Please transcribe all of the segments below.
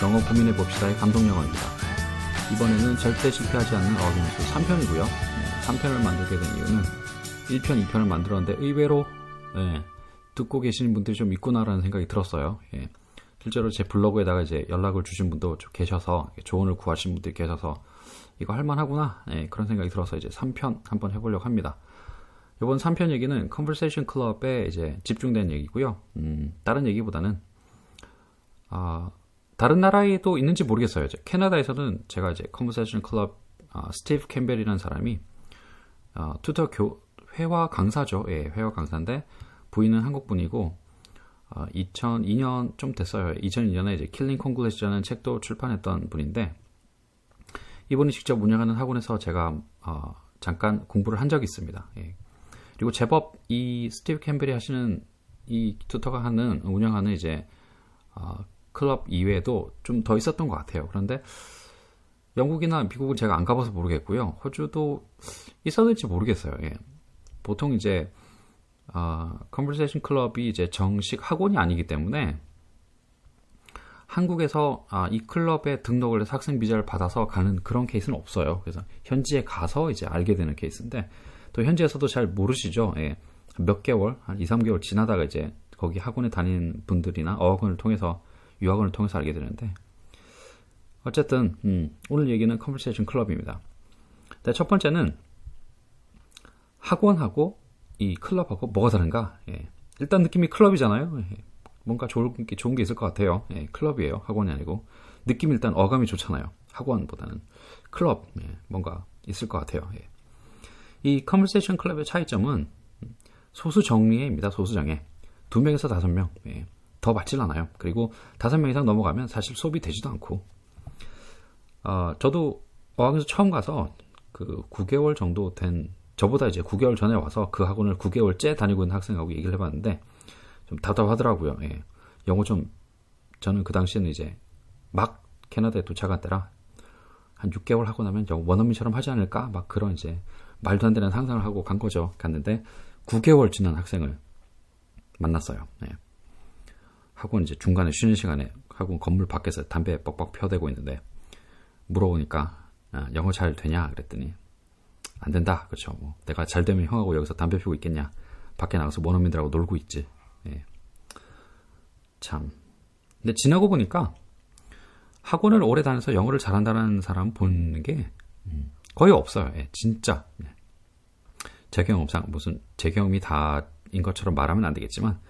영어 고민해 봅시다의 감동 영어입니다. 이번에는 절대 실패하지 않는 어학연수 3편이고요. 네, 3편을 만들게 된 이유는 1편, 2편을 만들었는데 의외로 예, 듣고 계시는 분들이 좀 있구나라는 생각이 들었어요. 예. 실제로 제 블로그에다가 이제 연락을 주신 분도 좀 계셔서 조언을 구하신 분들이 계셔서 이거 할만하구나 예, 그런 생각이 들어서 이제 3편 한번 해보려고 합니다. 이번 3편 얘기는 Conversation Club에 이제 집중된 얘기고요. 음, 다른 얘기보다는 아, 다른 나라에도 있는지 모르겠어요. 이제 캐나다에서는 제가 이제 Conversation Club 아, 스티브 캠벨이라는 사람이 아, tutor 교 회화 강사죠. 예, 회화 강사인데 부인은 한국 분이고 어, 2002년 좀 됐어요. 2002년에 이제 Killing Konglish라는 책도 출판했던 분인데 이분이 직접 운영하는 학원에서 제가 어, 잠깐 공부를 한 적이 있습니다. 예. 그리고 제법 이 스티브 캠벨이 하시는 이 tutor가 하는 운영하는 이제 어, 클럽 이외에도 좀 더 있었던 것 같아요. 그런데 영국이나 미국은 제가 안 가봐서 모르겠고요. 호주도 있었는지 모르겠어요. 예. 보통 이제 어, conversation club이 이제 정식 학원이 아니기 때문에 한국에서 아, 이 클럽에 등록을 해서 학생 비자를 받아서 가는 그런 케이스는 없어요. 그래서 현지에 가서 이제 알게 되는 케이스인데 또 현지에서도 잘 모르시죠. 예. 몇 개월, 한 2, 3개월 지나다가 이제 거기 학원에 다니는 분들이나 어학원을 통해서 유학원을 통해서 알게 되는데 어쨌든 음, 오늘 얘기는 conversation club입니다. 첫 번째는 학원하고 이 클럽하고 뭐가 다른가? 예. 일단 느낌이 클럽이잖아요. 예. 뭔가 좋은 게, 좋은 게 있을 것 같아요. 예. 클럽이에요. 학원이 아니고. 느낌 일단 어감이 좋잖아요. 학원보다는. 클럽. 예. 뭔가 있을 것 같아요. 예. 이 컨버세이션 클럽의 차이점은 소수 정리입니다. 소수 정예. 두 명에서 다섯 명. 예. 더 맞질 않아요. 그리고 다섯 명 이상 넘어가면 사실 수업이 되지도 않고. 어, 저도 어학에서 처음 가서 그 9개월 정도 된 저보다 이제 9개월 전에 와서 그 학원을 9개월째 다니고 있는 학생하고 얘기를 해봤는데 좀 답답하더라고요. 예. 영어 좀 저는 그 당시에는 이제 막 캐나다에 도착한 때라 한 6개월 하고 나면 영어 원어민처럼 하지 않을까 막 그런 이제 말도 안 되는 상상을 하고 간 거죠. 갔는데 9개월 지난 학생을 만났어요. 예. 학원 이제 중간에 쉬는 시간에 학원 건물 밖에서 담배 뻑뻑 펴대고 있는데 물어보니까 아, 영어 잘 되냐 그랬더니 안 된다. 그렇죠. 뭐 내가 잘 되면 형하고 여기서 담배 피우고 있겠냐. 밖에 나가서 원어민들하고 놀고 있지. 예. 참. 근데 지나고 보니까 학원을 오래 다녀서 영어를 잘한다는 사람 보는 게 음, 거의 없어요. 예, 진짜. 예. 제 경험상 무슨 제 경험이 다인 것처럼 말하면 안 되겠지만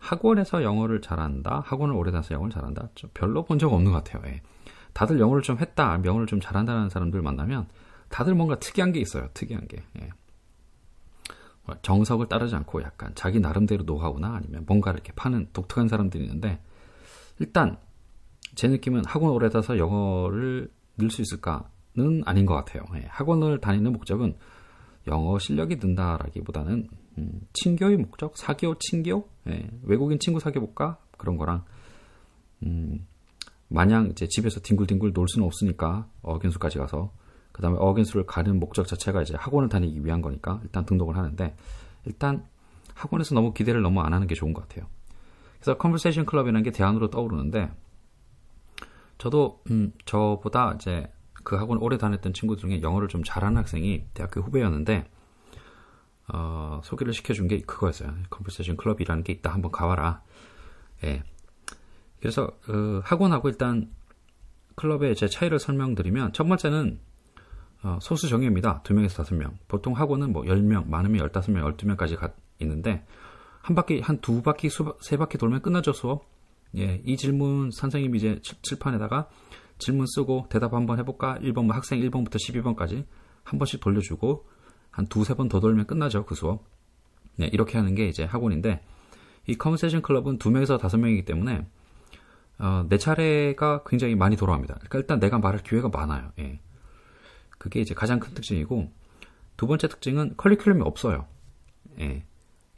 학원에서 영어를 잘한다, 학원을 오래 다녀서 영어를 잘한다, 별로 본 적 없는 것 같아요. 예. 다들 영어를 좀 했다, 영어를 좀 잘한다는 사람들 만나면 다들 뭔가 특이한 게 있어요. 특이한 게. 예. 뭐 정석을 따르지 않고 약간 자기 나름대로 노하우나 아니면 뭔가 이렇게 파는 독특한 사람들이 있는데 일단 제 느낌은 학원 오래 다서 영어를 늘 수 있을까는 아닌 것 같아요. 예. 학원을 다니는 목적은 영어 실력이 는다라기보다는 음, 친교의 목적, 사교, 친교, 예. 외국인 친구 사귀어볼까 그런 거랑 음, 마냥 이제 집에서 뒹굴뒹굴 놀 수는 없으니까 어학연수까지 가서 그 다음에 어학연수를 가는 목적 자체가 이제 학원을 다니기 위한 거니까 일단 등록을 하는데 일단 학원에서 너무 기대를 너무 안 하는 게 좋은 것 같아요. 그래서 conversation club이라는 게 대안으로 떠오르는데 저도 음, 저보다 이제 그 학원 오래 다녔던 친구 중에 영어를 좀 잘하는 학생이 대학교 후배였는데 어, 소개를 시켜준 게 그거였어요. conversation club이라는 게 있다. 한번 가봐라. 예. 그래서 어, 학원하고 일단 클럽의 제 차이를 설명드리면 첫 번째는 어, 소수 정예입니다. 2명에서 5명. 보통 학원은 뭐 10명, 많으면 15명, 12명까지 가, 있는데 한 바퀴 한 두 바퀴 수, 세 바퀴 돌면 끝나죠 수업. 예, 이 질문 선생님이 이제 칠 판에다가 질문 쓰고 대답 한번 해 볼까? 1번 뭐 학생 1번부터 12번까지 한 번씩 돌려주고 한 두세 번 더 돌면 끝나죠 그 수업. 네, 이렇게 하는 게 이제 학원인데 이 컨버세이션 클럽은 2명에서 5명이기 때문에 어, 내 차례가 굉장히 많이 돌아옵니다. 그러니까 일단 내가 말할 기회가 많아요. 예. 그게 이제 가장 큰 특징이고 두 번째 특징은 커리큘럼이 없어요. 예.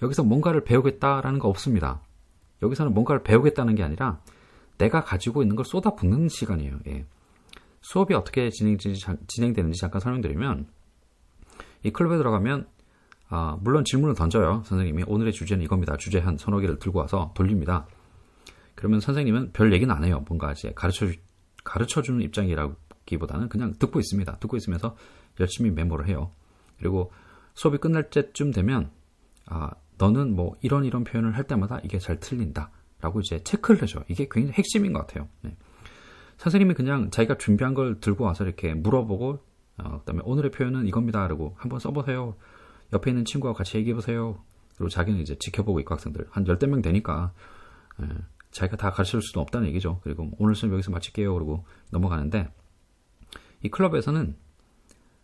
여기서 뭔가를 배우겠다라는 거 없습니다. 여기서는 뭔가를 배우겠다는 게 아니라 내가 가지고 있는 걸 쏟아붓는 시간이에요. 예. 수업이 어떻게 진행되는지 잠깐 설명드리면 이 클럽에 들어가면 아, 물론 질문을 던져요. 선생님이 오늘의 주제는 이겁니다. 주제 한 서너 개를 들고 와서 돌립니다. 그러면 선생님은 별 얘기는 안 해요. 뭔가 이제 가르쳐 가르쳐 주는 입장이라기보다는 그냥 듣고 있습니다. 듣고 있으면서 열심히 메모를 해요. 그리고 수업이 끝날 때쯤 되면 아 너는 뭐 이런 이런 표현을 할 때마다 이게 잘 틀린다 라고 이제 체크를 해줘요. 이게 굉장히 핵심인 것 같아요. 네. 선생님이 그냥 자기가 준비한 걸 들고 와서 이렇게 물어보고 어, 그다음에 오늘의 표현은 이겁니다. 라고 한번 써보세요. 옆에 있는 친구와 같이 얘기해보세요. 그리고 자기는 이제 지켜보고 있고 학생들 한 열댓 명 되니까 예, 자기가 다 가르칠 수는 없다는 얘기죠. 그리고 오늘 수업 여기서 마칠게요. 그러고 넘어가는데 이 클럽에서는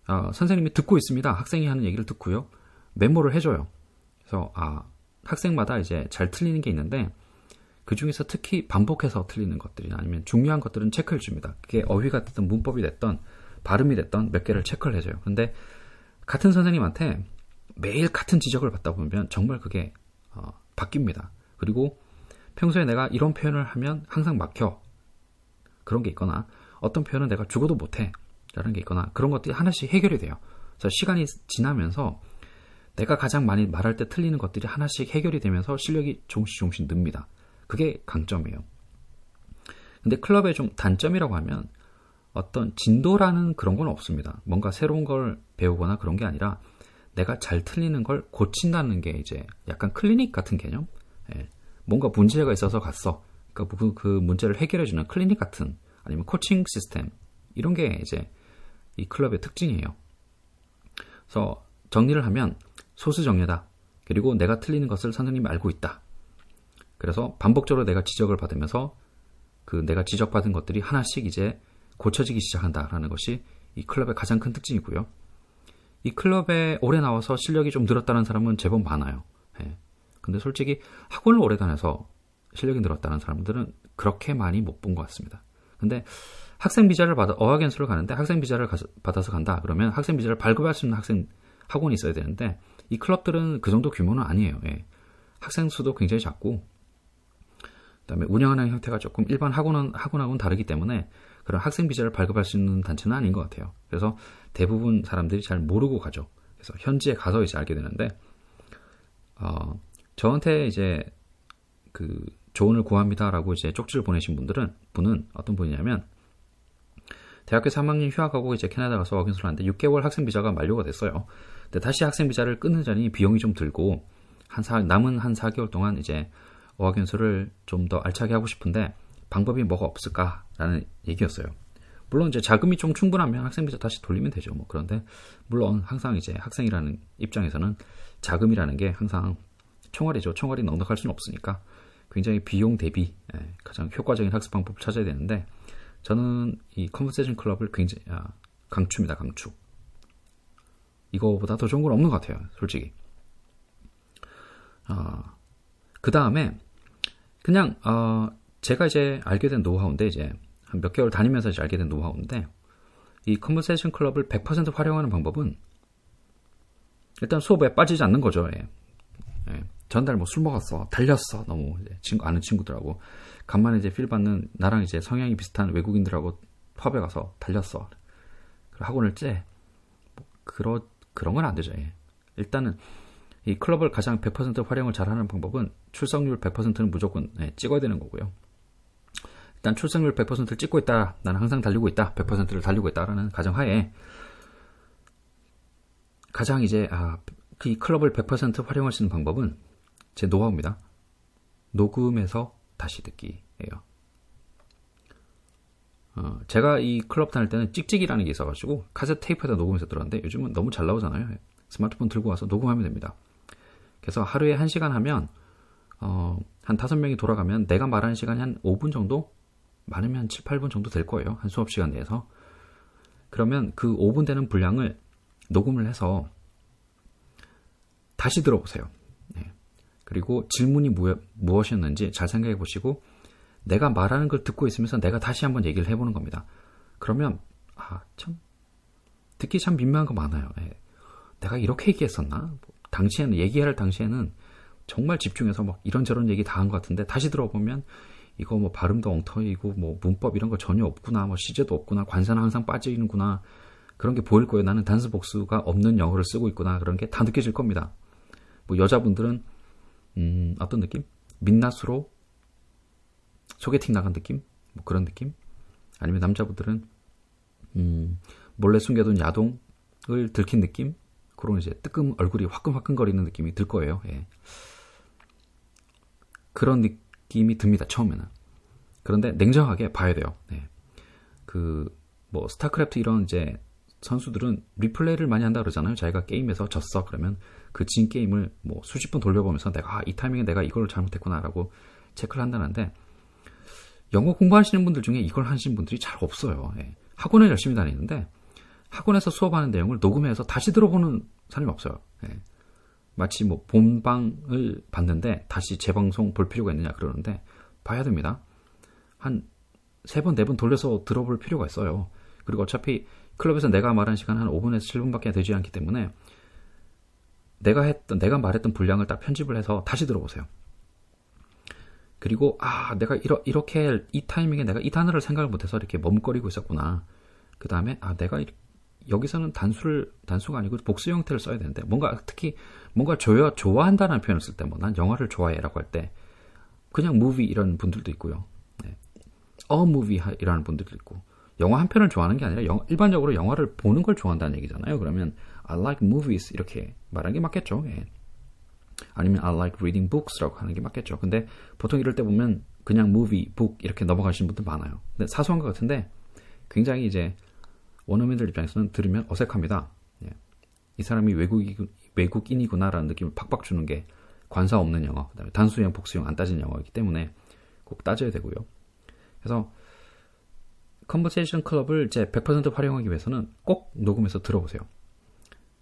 어, 선생님이 듣고 있습니다. 학생이 하는 얘기를 듣고요. 메모를 해줘요. 그래서 아 학생마다 이제 잘 틀리는 게 있는데 그 중에서 특히 반복해서 틀리는 것들이나 아니면 중요한 것들은 체크해 줍니다. 그게 어휘가 됐던 문법이 됐던 발음이 됐던 몇 개를 체크를 해줘요. 근데 같은 선생님한테 매일 같은 지적을 받다 보면 정말 그게 어, 바뀝니다. 그리고 평소에 내가 이런 표현을 하면 항상 막혀 그런 게 있거나 어떤 표현은 내가 죽어도 못해 라는 게 있거나 그런 것들이 하나씩 해결이 돼요. 그래서 시간이 지나면서 내가 가장 많이 말할 때 틀리는 것들이 하나씩 해결이 되면서 실력이 조금씩 조금씩 늡니다. 그게 강점이에요. 근데 클럽의 좀 단점이라고 하면 어떤 진도라는 그런 건 없습니다. 뭔가 새로운 걸 배우거나 그런 게 아니라 내가 잘 틀리는 걸 고친다는 게 이제 약간 클리닉 같은 개념? 예. 뭔가 문제가 있어서 갔어. 그러니까 그, 그 문제를 해결해주는 클리닉 같은 아니면 코칭 시스템 이런 게 이제 이 클럽의 특징이에요. 그래서 정리를 하면 소수 정예다. 그리고 내가 틀리는 것을 선생님이 알고 있다. 그래서 반복적으로 내가 지적을 받으면서 그 내가 지적받은 것들이 하나씩 이제 고쳐지기 시작한다라는 것이 이 클럽의 가장 큰 특징이고요. 이 클럽에 오래 나와서 실력이 좀 늘었다는 사람은 제법 많아요. 예. 근데 솔직히 학원을 오래 다녀서 실력이 늘었다는 사람들은 그렇게 많이 못 본 것 같습니다. 근데 학생 비자를 받아 어학연수를 가는데 학생 비자를 가, 받아서 간다 그러면 학생 비자를 발급할 수 있는 학생 학원이 있어야 되는데 이 클럽들은 그 정도 규모는 아니에요. 예. 학생 수도 굉장히 작고 그다음에 운영하는 형태가 조금 일반 학원은 학원하고는 다르기 때문에 그런 학생 비자를 발급할 수 있는 단체는 아닌 것 같아요. 그래서 대부분 사람들이 잘 모르고 가죠. 그래서 현지에 가서 이제 알게 되는데 어, 저한테 이제 그 조언을 구합니다라고 이제 쪽지를 보내신 분들은 분은 어떤 분이냐면 대학교 3학년 휴학하고 이제 캐나다 가서 어학연수를 하는데 6개월 학생 비자가 만료가 됐어요. 근데 다시 학생 비자를 끊는 자니 비용이 좀 들고 한 사, 남은 한 4개월 동안 이제 어학연수를 좀 더 알차게 하고 싶은데 방법이 뭐가 없을까라는 얘기였어요. 물론 이제 자금이 좀 충분하면 학생 비자 다시 돌리면 되죠. 뭐 그런데 물론 항상 이제 학생이라는 입장에서는 자금이라는 게 항상 총알이죠. 총알이 넉넉할 수는 없으니까 굉장히 비용 대비 예, 가장 효과적인 학습 방법을 찾아야 되는데 저는 이 컨버세이션 클럽을 굉장히 아, 강추입니다. 강추. 이거보다 더 좋은 건 없는 것 같아요. 솔직히. 아, 그 다음에 그냥 어, 제가 이제 알게 된 노하우인데 이제 한 몇 개월 다니면서 이제 알게 된 노하우인데 이 conversation club을 100% 활용하는 방법은 일단 수업에 빠지지 않는 거죠. 예. 예. 전날 뭐 술 먹었어, 달렸어, 너무 친구 아는 친구들하고 간만에 이제 feel 받는 나랑 이제 성향이 비슷한 외국인들하고 펍에 가서 달렸어. 학원을 째. 뭐 그러 그런 건 안 되죠. 예. 일단은 이 클럽을 가장 100% 활용을 잘하는 방법은 출석률 100%는 무조건 예, 찍어야 되는 거고요. 일단 출석률 100%를 찍고 있다. 나는 항상 달리고 있다. 100%를 달리고 있다라는 가정하에 가장 이제 아, 그 클럽을 100% 활용할 수 있는 방법은 제 노하우입니다. 녹음해서 다시 듣기예요. 어, 제가 이 클럽 다닐 때는 찍찍이라는 게 있어가지고 카세트 테이프에다 녹음해서 들었는데 요즘은 너무 잘 나오잖아요. 스마트폰 들고 와서 녹음하면 됩니다. 그래서 하루에 1시간 하면 어, 한 5명이 돌아가면 내가 말하는 시간이 한 5분 정도? 많으면 한 7, 8분 정도 될 거예요. 한 수업 시간 내에서. 그러면 그 5분 되는 분량을 녹음을 해서 다시 들어보세요. 네. 그리고 질문이 무, 무엇이었는지 잘 생각해 보시고 내가 말하는 걸 듣고 있으면서 내가 다시 한번 얘기를 해보는 겁니다. 그러면 아 참 듣기 참 민망한 거 많아요. 네. 내가 이렇게 얘기했었나? 당시에는 얘기할 당시에는 정말 집중해서 막 이런저런 얘기 다 한 것 같은데 다시 들어보면 이거 뭐 발음도 엉터리고 뭐 문법 이런 거 전혀 없구나 뭐 시제도 없구나 관사는 항상 빠져 있는구나 그런 게 보일 거예요. 나는 단수 복수가 없는 영어를 쓰고 있구나 그런 게 다 느껴질 겁니다. 뭐 여자분들은 음, 어떤 느낌? 민낯으로 소개팅 나간 느낌? 뭐 그런 느낌? 아니면 남자분들은 음, 몰래 숨겨둔 야동을 들킨 느낌? 그런 이제 뜨끔 얼굴이 화끈화끈거리는 느낌이 들 거예요. 예. 그런 느낌 이 듭니다. 처음에는. 그런데 냉정하게 봐야 돼요. 네. 그뭐 스타크래프트 이런 이제 선수들은 리플레이를 많이 한다 그러잖아요. 자기가 게임에서 졌어 그러면 그 진 게임을 뭐 수십 번 돌려보면서 내가 아, 이 타이밍에 내가 이걸 잘못했구나라고 체크를 한다는데 영어 공부하시는 분들 중에 이걸 하시는 분들이 잘 없어요. 예. 학원에 열심히 다니는데 학원에서 수업하는 내용을 녹음해서 다시 들어보는 사람이 없어요. 예. 마치 뭐 본방을 봤는데 다시 재방송 볼 필요가 있느냐 그러는데 봐야 됩니다. 한 세 번, 네 번 돌려서 들어볼 필요가 있어요. 그리고 어차피 클럽에서 내가 말한 시간 한 5분에서 7분밖에 되지 않기 때문에 내가 했던, 내가 말했던 분량을 딱 편집을 해서 다시 들어보세요. 그리고, 아, 내가 이러, 이렇게, 이 타이밍에 내가 이 단어를 생각을 못해서 이렇게 머뭇거리고 있었구나. 그 다음에, 아, 내가 여기서는 단수를, 단수가 아니고 복수 형태를 써야 되는데, 뭔가, 특히, 뭔가 좋아, 좋아한다는 표현을 쓸 때, 뭐, 난 영화를 좋아해 라고 할 때, 그냥 movie 이런 분들도 있고요. 네. movie 이라는 분들도 있고, 영화 한 편을 좋아하는 게 아니라 영, 일반적으로 영화를 보는 걸 좋아한다는 얘기잖아요. 그러면 I like movies 이렇게 말하는 게 맞겠죠. 예. 아니면 I like reading books라고 하는 게 맞겠죠. 근데 보통 이럴 때 보면 그냥 movie, book 이렇게 넘어가시는 분들 많아요. 근데 사소한 것 같은데 굉장히 이제 원어민들 입장에서는 들으면 어색합니다. 예. 이 사람이 외국이, 외국인이구나라는 느낌을 팍팍 주는 게 관사 없는 영어, 그다음에 단수형, 복수형 안 따진 영어이기 때문에 꼭 따져야 되고요. 그래서 conversation club을 이제 100% 활용하기 위해서는 꼭 녹음해서 들어보세요.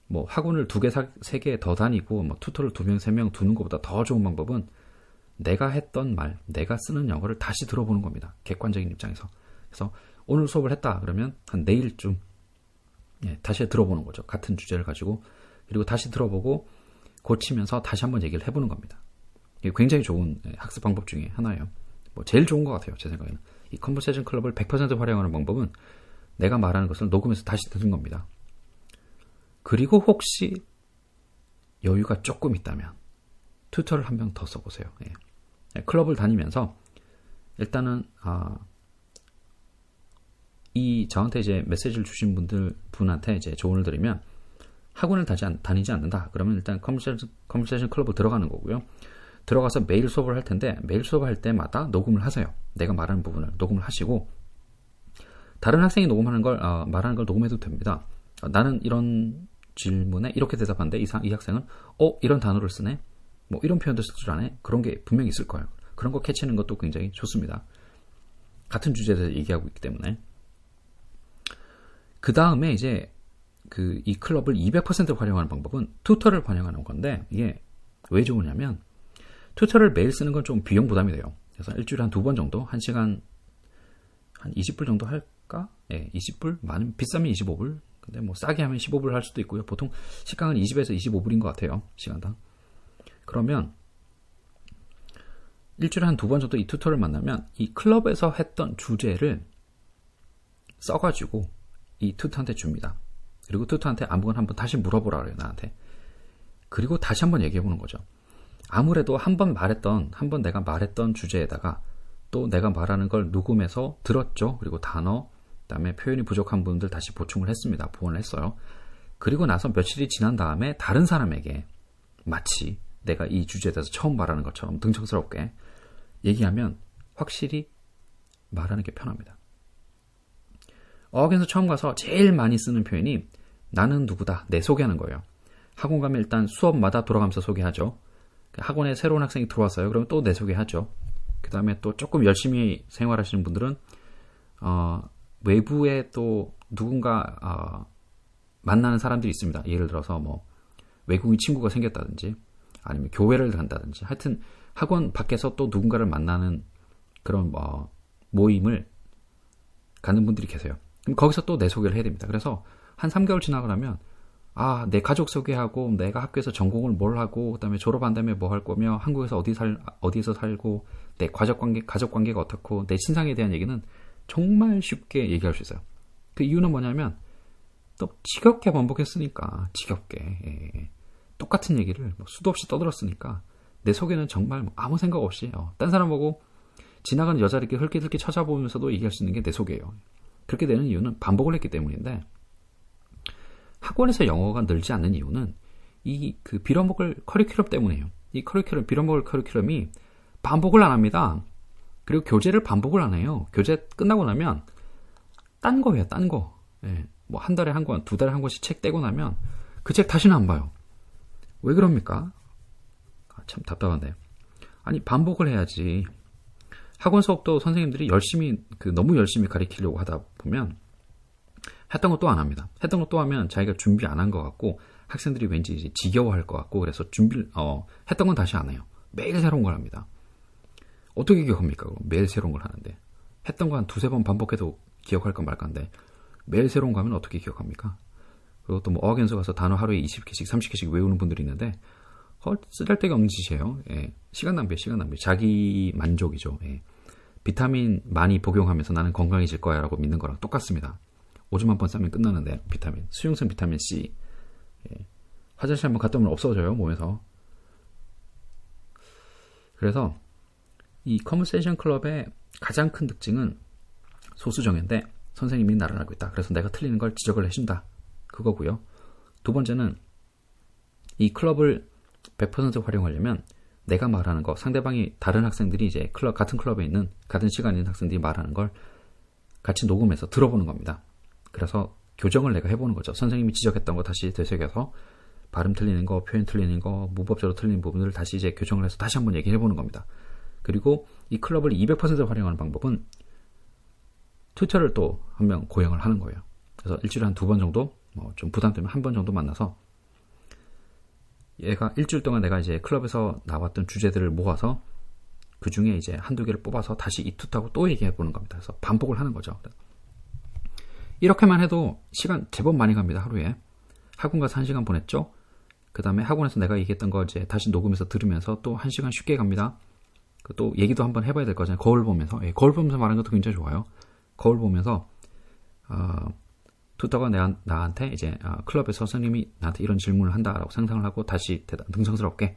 뭐 학원을 두 개, 세 개 더 다니고 뭐 tutor를 두 명, 세 명 두는 것보다 더 좋은 방법은 내가 했던 말, 내가 쓰는 영어를 다시 들어보는 겁니다. 객관적인 입장에서. 그래서 오늘 수업을 했다 그러면 한 내일쯤 예, 다시 들어보는 거죠. 같은 주제를 가지고 그리고 다시 들어보고 고치면서 다시 한번 얘기를 해보는 겁니다. 이게 굉장히 좋은 예, 학습 방법 중에 하나예요. 뭐 제일 좋은 것 같아요. 제 생각에는. 이 컨버세이션 클럽을 100% 활용하는 방법은 내가 말하는 것을 녹음해서 다시 듣는 겁니다. 그리고 혹시 여유가 조금 있다면 튜터를 한 명 더 써보세요. 예. 예. 클럽을 다니면서 일단은 아, 이 저한테 이제 메시지를 주신 분들 분한테 이제 조언을 드리면 학원을 다니지 않는다. 그러면 일단 conversation, conversation 클럽을 들어가는 거고요. 들어가서 매일 수업을 할 텐데 매일 수업을 할 때마다 녹음을 하세요. 내가 말하는 부분을 녹음을 하시고 다른 학생이 녹음하는 걸 어, 말하는 걸 녹음해도 됩니다. 어, 나는 이런 질문에 이렇게 대답하는데 이, 이 학생은 어 이런 단어를 쓰네, 뭐 이런 표현도 쓸 줄 아네. 그런 게 분명히 있을 거예요. 그런 거 캐치하는 것도 굉장히 좋습니다. 같은 주제에 대해서 얘기하고 있기 때문에 그 다음에 이제 그 이 클럽을 200% 활용하는 방법은 투터를 활용하는 건데 이게 왜 좋으냐면 튜터를 매일 쓰는 건 좀 비용 부담이 돼요. 그래서 일주일에 한 두 번 정도, 한 시간 한 20불 정도 할까? 예, 20불? 많은 비싸면 25불. 근데 뭐 싸게 하면 15불 할 수도 있고요. 보통 시간은 20에서 25불인 것 같아요. 시간당. 그러면 일주일에 한 두 번 정도 이 튜터를 만나면 이 클럽에서 했던 주제를 써가지고 이 튜터한테 줍니다. 그리고 튜터한테 아무거나 한번 다시 물어보라 그래요, 나한테. 그리고 다시 한번 얘기해 보는 거죠. 아무래도 한 번 말했던, 한 번 내가 말했던 주제에다가 또 내가 말하는 걸 녹음해서 들었죠. 그리고 단어, 그 다음에 표현이 부족한 부분들 다시 보충을 했습니다. 보완을 했어요. 그리고 나서 며칠이 지난 다음에 다른 사람에게 마치 내가 이 주제에 대해서 처음 말하는 것처럼 등청스럽게 얘기하면 확실히 말하는 게 편합니다. 어학에서 처음 가서 제일 많이 쓰는 표현이 나는 누구다, 내 소개하는 거예요. 학원 가면 일단 수업마다 돌아가면서 소개하죠. 학원에 새로운 학생이 들어왔어요. 그러면 또 내 소개하죠. 그 다음에 또 조금 열심히 생활하시는 분들은 어, 외부에 또 누군가 어, 만나는 사람들이 있습니다. 예를 들어서 뭐 외국인 친구가 생겼다든지 아니면 교회를 간다든지 하여튼 학원 밖에서 또 누군가를 만나는 그런 뭐 모임을 가는 분들이 계세요. 그럼 거기서 또 내 소개를 해야 됩니다. 그래서 한 3개월 지나고 나면 아, 내 가족 소개하고 내가 학교에서 전공을 뭘 하고 그다음에 졸업한 다음에 뭐 할 거며 한국에서 어디 살 어디에서 살고 내 가족 관계 가족 관계가 어떻고 내 신상에 대한 얘기는 정말 쉽게 얘기할 수 있어요. 그 이유는 뭐냐면 또 지겹게 반복했으니까 지겹게 예. 똑같은 얘기를 뭐 수도 없이 떠들었으니까 내 속에는 정말 뭐 아무 생각 없이 어, 딴 사람 보고 지나가는 여자를 이렇게 흘끗흘끗 찾아보면서도 얘기할 수 있는 게 내 속이에요. 그렇게 되는 이유는 반복을 했기 때문인데 학원에서 영어가 늘지 않는 이유는 이 그 빌어먹을 커리큘럼 때문이에요. 이 커리큘럼 빌어먹을 커리큘럼이 반복을 안 합니다. 그리고 교재를 반복을 안 해요. 교재 끝나고 나면 딴 거예요, 딴 거. 예, 뭐한 달에 한 권, 두 달에 한 권씩 책 떼고 나면 그 책 다시는 안 봐요. 왜 그럽니까? 아, 참 답답한데. 아니 반복을 해야지. 학원 수업도 선생님들이 열심히 그 너무 열심히 가리키려고 하다 보면 했던 거또안 합니다. 했던 거또 하면 자기가 준비 안 한 것 같고 학생들이 왠지 이제 지겨워할 것 같고 그래서 준비 어 했던 건 다시 안 해요. 매일 새로운 걸 합니다. 어떻게 기억합니까? 매일 새로운 걸 하는데 했던 거 한 두세 번 반복해도 기억할까 말까인데 매일 새로운 거 하면 어떻게 기억합니까? 그리고 또 뭐 어학연수 가서 단어 하루에 20개씩 30개씩 외우는 분들이 있는데 어, 쓰잘데가 없는 짓이에요. 예. 시간 낭비, 시간 낭비. 자기 만족이죠. 예. 비타민 많이 복용하면서 나는 건강해질 거야라고 믿는 거랑 똑같습니다. 오줌 한 번 싸면 끝나는데 비타민, 수용성 비타민 C. 예. 화장실 한 번 갔다 오면 없어져요 몸에서. 그래서 이 커뮤니케이션 클럽의 가장 큰 특징은 소수정예인데 선생님이 나를 알고 있다. 그래서 내가 틀리는 걸 지적을 해준다. 그거고요. 두 번째는 이 클럽을 100% 활용하려면 내가 말하는 거, 상대방이 다른 학생들이 이제 클럽 같은 클럽에 있는 같은 시간에 있는 학생들이 말하는 걸 같이 녹음해서 들어보는 겁니다. 그래서 교정을 내가 해보는 거죠. 선생님이 지적했던 거 다시 되새겨서 발음 틀리는 거, 표현 틀리는 거, 무법적으로 틀리는 부분들을 다시 이제 교정을 해서 다시 한번 얘기해 보는 겁니다. 그리고 이 클럽을 200% 활용하는 방법은 튜터를 또 한 명 고용을 하는 거예요. 그래서 일주일에 한 두 번 정도, 뭐 좀 부담되면 한번 정도 만나서 얘가 일주일 동안 내가 이제 클럽에서 나왔던 주제들을 모아서 그 중에 이제 한두 개를 뽑아서 다시 이 튜터하고 또 얘기해 보는 겁니다. 그래서 반복을 하는 거죠. 이렇게만 해도 시간 제법 많이 갑니다. 하루에. 학원 가서 한 시간 보냈죠. 그 다음에 학원에서 내가 얘기했던 거 이제 다시 녹음해서 들으면서 또한 시간 쉽게 갑니다. 그또 얘기도 한번 해봐야 될 거잖아요. 거울 보면서. 예, 거울 보면서 말하는 것도 굉장히 좋아요. 거울 보면서 어, 투터가 내, 나한테 이제 어, 클럽에서 선생님이 나한테 이런 질문을 한다라고 상상을 하고 다시 대답, 능성스럽게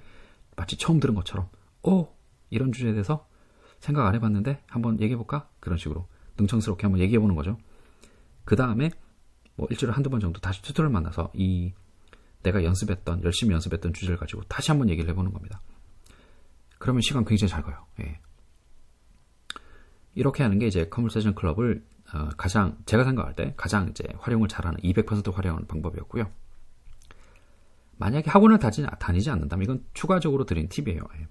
마치 처음 들은 것처럼 오 이런 주제에 대해서 생각 안 해봤는데 한번 얘기해볼까 그런 식으로 능청스럽게 한번 얘기해보는 거죠. 그 다음에 뭐 일주일에 한두 번 정도 다시 튜터를 만나서 이 내가 연습했던 열심히 연습했던 주제를 가지고 다시 한번 얘기를 해보는 겁니다. 그러면 시간 굉장히 잘 가요. 예. 이렇게 하는 게 이제 컨버세이션 클럽을 어, 가장 제가 생각할 때 가장 이제 활용을 잘하는 200% 활용하는 방법이었고요. 만약에 학원을 다지, 다니지 않는다면 이건 추가적으로 드린 팁이에요. 예.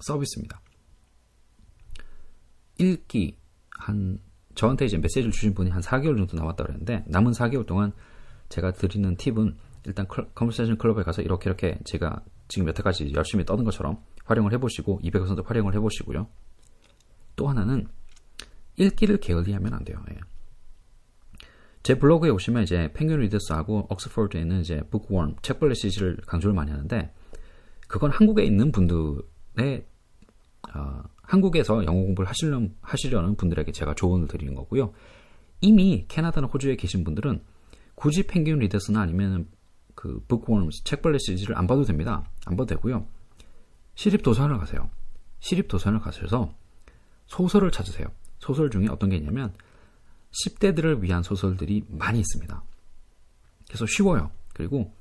서비스입니다. 읽기 한 저한테 이제 메시지를 주신 분이 한 4개월 정도 남았다 그랬는데 남은 4개월 동안 제가 드리는 팁은 일단 conversation 클럽에 가서 이렇게 이렇게 제가 지금 여태까지 열심히 떠드는 것처럼 활용을 해보시고 200% 활용을 해보시고요. 또 하나는 읽기를 게을리하면 안 돼요. 예. 제 블로그에 오시면 이제 Penguin Readers하고 옥스퍼드에 있는 이제 Bookworm 책벌레 시리즈를 강조를 많이 하는데 그건 한국에 있는 분들의 어, 한국에서 영어 공부를 하시려는, 하시려는 분들에게 제가 조언을 드리는 거고요. 이미 캐나다나 호주에 계신 분들은 굳이 펭귄 리더스나 아니면 그 북웜 책벌레 시리즈를 안 봐도 됩니다. 안 봐도 되고요. 시립 도서관을 가세요. 시립 도서관을 가셔서 소설을 찾으세요. 소설 중에 어떤 게 있냐면 10대들을 위한 소설들이 많이 있습니다. 그래서 쉬워요. 그리고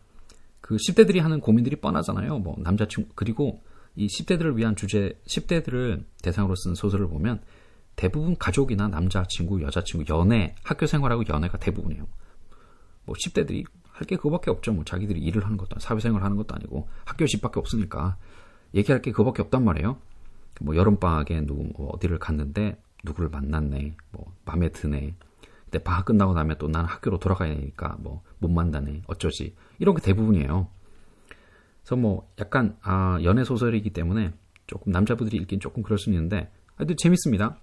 그 10대들이 하는 고민들이 뻔하잖아요. 뭐 남자친구 그리고 이 10대들을 위한 주제 10대들을 대상으로 쓴 소설을 보면 대부분 가족이나 남자친구, 여자친구, 연애, 학교 생활하고 연애가 대부분이에요. 뭐 10대들이 할 게 그거밖에 없죠. 뭐 자기들이 일을 하는 것도 사회생활 하는 것도 아니고 학교 집밖에 없으니까 얘기할 게 그거밖에 없단 말이에요. 뭐 여름방학에 누구 뭐 어디를 갔는데 누구를 만났네, 뭐 마음에 드네. 근데 방학 끝나고 나면 또 나는 학교로 돌아가야 되니까 뭐 못 만나네, 어쩌지 이런 게 대부분이에요. 그래서 뭐 약간 아, 연애 소설이기 때문에 조금 남자분들이 읽긴 조금 그럴 수 있는데 하여튼 재밌습니다.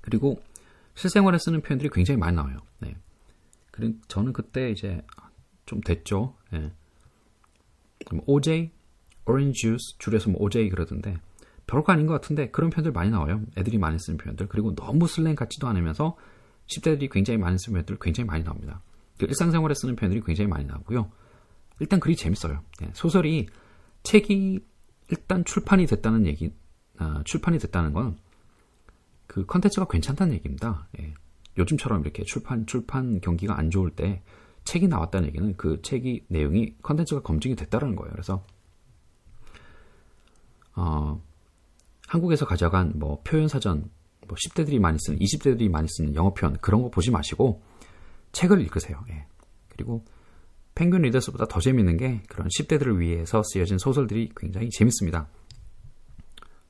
그리고 실생활에 쓰는 표현들이 굉장히 많이 나와요. 네. 그리고 저는 그때 이제 좀 됐죠. 네. OJ, Orange Juice 줄여서 뭐 OJ 그러던데 별거 아닌 것 같은데 그런 표현들 많이 나와요. 애들이 많이 쓰는 표현들. 그리고 너무 슬랭 같지도 않으면서 10대들이 굉장히 많이 쓰는 표현들 굉장히 많이 나옵니다. 그 일상생활에 쓰는 표현들이 굉장히 많이 나오고요. 일단 글이 재밌어요. 네, 소설이 책이 일단 출판이 됐다는 얘기, 아, 출판이 됐다는 건 그 컨텐츠가 괜찮다는 얘기입니다. 예. 요즘처럼 이렇게 출판 출판 경기가 안 좋을 때 책이 나왔다는 얘기는 그 책이 내용이 컨텐츠가 검증이 됐다는 거예요. 그래서 어, 한국에서 가져간 뭐 표현 사전 뭐 10대들이 많이 쓰는 20대들이 많이 쓰는 영어 표현 그런 거 보지 마시고 책을 읽으세요. 예. 그리고 펭귄 리더스보다 더 재밌는 게 그런 10대들을 위해서 쓰여진 소설들이 굉장히 재밌습니다.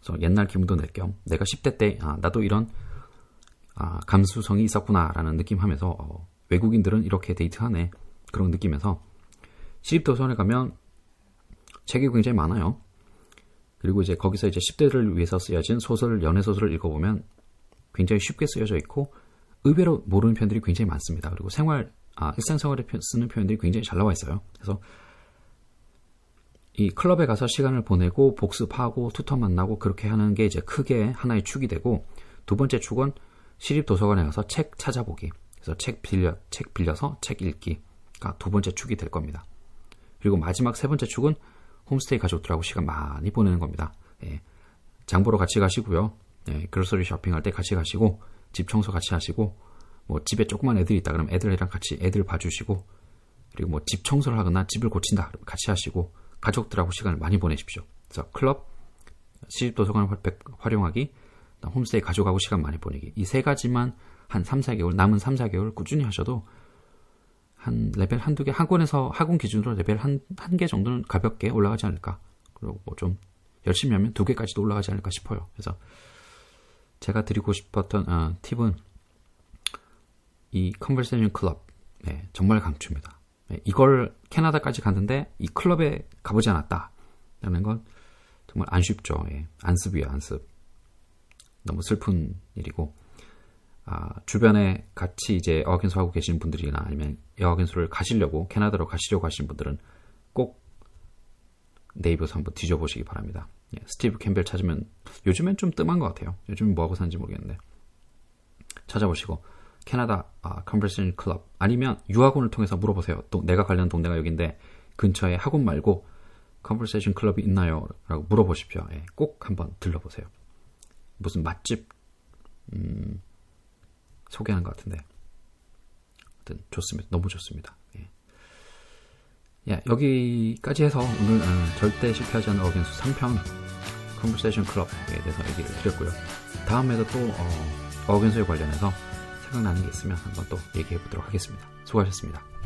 그래서 옛날 기분도 낼 겸 내가 10대 때 아, 나도 이런 아, 감수성이 있었구나라는 느낌하면서 어, 외국인들은 이렇게 데이트하네 그런 느낌에서 시립도서관에 가면 책이 굉장히 많아요. 그리고 이제 거기서 이제 10대를 위해서 쓰여진 소설, 연애 소설을 읽어보면 굉장히 쉽게 쓰여져 있고 의외로 모르는 표현들이 굉장히 많습니다. 그리고 생활, 아, 일상생활에 쓰는 표현들이 굉장히 잘 나와 있어요. 그래서 이 클럽에 가서 시간을 보내고 복습하고 투터 만나고 그렇게 하는 게 이제 크게 하나의 축이 되고 두 번째 축은 시립 도서관에 가서 책 찾아보기. 그래서 책 빌려 책 빌려서 책 읽기가 두 번째 축이 될 겁니다. 그리고 마지막 세 번째 축은 홈스테이 가족들하고 시간 많이 보내는 겁니다. 예, 장 보러 같이 가시고요. 예, 그로서리 쇼핑할 때 같이 가시고 집 청소 같이 하시고 뭐 집에 조그만 애들이 있다 그러면 애들이랑 같이 애들 봐주시고 그리고 뭐 집 청소를 하거나 집을 고친다 그러면 같이 하시고 가족들하고 시간을 많이 보내십시오. 그래서 클럽, 시집 도서관을 활용하기, 홈스테이 가족하고 시간 많이 보내기 이 세 가지만 한 3, 4개월 남은 3, 4개월 꾸준히 하셔도 한 레벨 한두 개 학원에서 학원 기준으로 레벨 한 한 개 정도는 가볍게 올라가지 않을까. 그리고 뭐 좀 열심히 하면 두 개까지도 올라가지 않을까 싶어요. 그래서 제가 드리고 싶었던 어, 팁은 이 conversation 클럽 네, 정말 강추입니다. 네, 이걸 캐나다까지 갔는데 이 클럽에 가보지 않았다라는 건 정말 안습이죠. 예, 안습이에요 안습. 너무 슬픈 일이고 아, 주변에 같이 이제 어학연수 하고 계시는 분들이나 아니면 어학연수를 가시려고 캐나다로 가시려고 하시는 분들은 꼭 네이버에서 한번 뒤져보시기 바랍니다. 예, 스티브 캠벨 찾으면 요즘엔 좀 뜸한 것 같아요. 요즘 뭐하고 사는지 모르겠는데 찾아보시고 캐나다 아, conversation 클럽 아니면 유학원을 통해서 물어보세요. 또 내가 갈려는 동네가 여기인데 근처에 학원 말고 conversation 클럽이 있나요? 라고 물어보십시오. 예, 꼭 한번 들러보세요. 무슨 맛집 음, 소개하는 것 같은데. 아무튼 좋습니다. 너무 좋습니다. 예. 예, 여기까지 해서 오늘 어, 절대 실패하지 않는 어겐수 3편 컨버세이션 클럽에 대해서 얘기를 드렸고요. 다음에도 또 어, 어겐수에 관련해서 생각나는 게 있으면 한번 또 얘기해 보도록 하겠습니다. 수고하셨습니다.